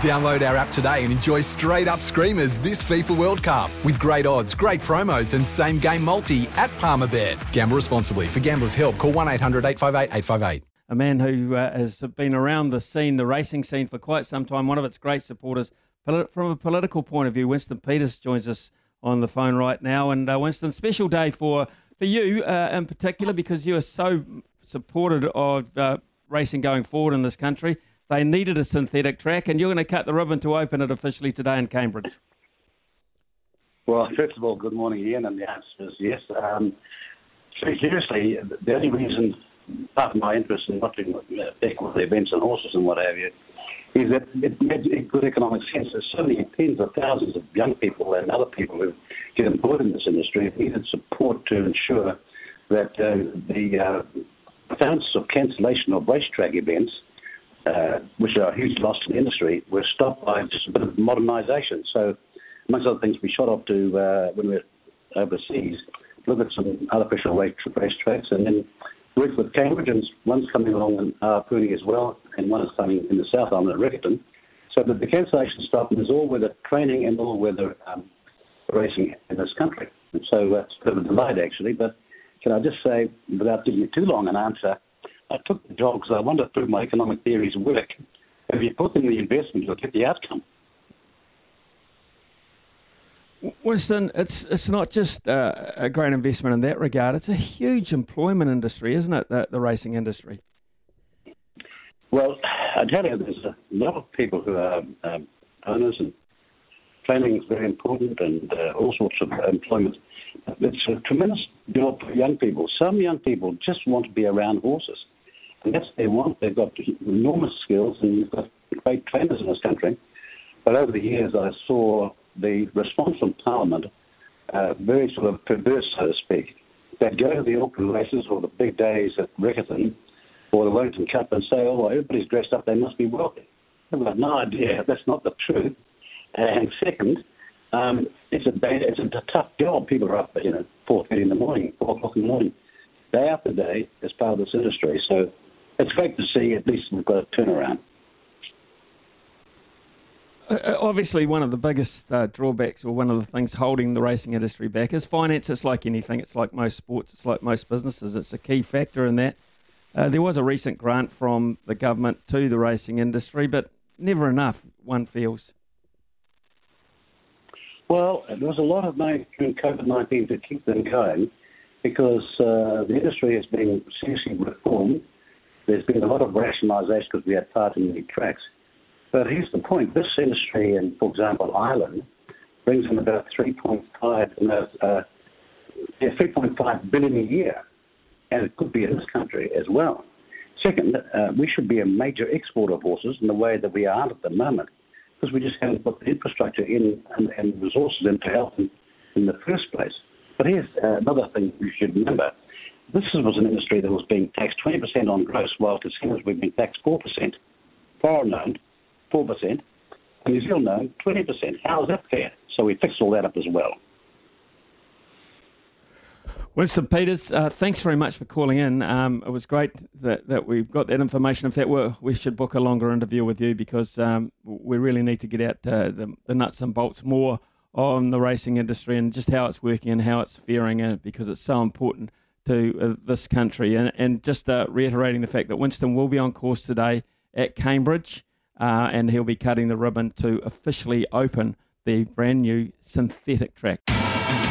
Download our app today and enjoy straight up screamers this FIFA World Cup with great odds, great promos, and same game multi at Palmerbet. Gamble responsibly. For gamblers' help, call 1 800 858 858. A man who uh, has been around the scene, the racing scene, for quite some time. One of its great supporters, from a political point of view. Winston Peters joins us on the phone right now. And uh, Winston, special day for for you uh, in particular because you are so supported of uh, racing going forward in this country. They needed a synthetic track, and you're going to cut the ribbon to open it officially today in Cambridge. Well, first of all, good morning, Ian, and the answer is yes. Um, seriously, the only reason, part of my interest in watching equine events and horses and what have you, is that it made good economic sense. There's so many tens of thousands of young people and other people who get employed in this industry needed support to ensure that uh, the uh, of cancellation of racetrack events – uh, which are a huge loss to the industry, were stopped by just a bit of modernisation. So, amongst other things, we shot off to, uh, when we were overseas, look at some artificial race, racetracks and then worked with Cambridge, and one's coming along in Awapuni as well, and one is coming in the South Island at Riccarton. So that the cancellation stop is all-weather training and all-weather um, racing in this country. And so uh, it's a bit of a delight, actually. But can I just say, without giving you too long an answer, I took the job because I wanted to prove my economic theories work. If you put in the investment, you'll get the outcome. Winston, it's it's not just uh, a great investment in that regard. It's a huge employment industry, isn't it? The, the racing industry. Well, I tell you, there's a lot of people who are um, owners, and planning is very important, and uh, all sorts of employment. It's a tremendous job for young people. Some young people just want to be around horses. And that's what they want. They've got enormous skills, and you've got great trainers in this country. But over the years, I saw the response from Parliament uh, very sort of perverse, so to speak. They'd go to the Auckland races or the big days at Riccarton or the Wellington Cup and say, oh, everybody's dressed up, they must be wealthy. I've got no idea. That's not the truth. And second, um, it's a it's a tough job. People are up, you know, four thirty in the morning, four o'clock in the morning, day after day as part of this industry. So it's great to see at least we've got a turnaround. Uh, uh, obviously, one of the biggest uh, drawbacks, or one of the things holding the racing industry back, is finance. It's like anything. It's like most sports. It's like most businesses. It's a key factor in that. Uh, there was a recent grant from the government to the racing industry, but never enough. One feels. Well, there was a lot of money during COVID 19 to keep them going because uh, the industry has been seriously reformed there's been a lot of rationalisation because we had far too many tracks. But here's the point: this industry in, for example, Ireland brings in about 3.5, uh, yeah, 3.5 billion a year, and it could be in this country as well. Second, uh, we should be a major exporter of horses in the way that we are at the moment, because we just haven't put the infrastructure in and, and resources into health in, in the first place. But here's uh, another thing you should remember. This was an industry that was being taxed 20% on gross, while casinos were being taxed 4%. Foreign owned, 4%, and New Zealand owned, 20%. How is that fair? So we fixed all that up as well. Winston Peters, uh, thanks very much for calling in. Um, it was great that, that we've got that information. In fact, we should book a longer interview with you because um, we really need to get out uh, the, the, nuts and bolts more on the racing industry and just how it's working and how it's faring uh, because it's so important to uh, this country. And, and just uh, reiterating the fact that Winston will be on course today at Cambridge uh, and he'll be cutting the ribbon to officially open the brand new synthetic track.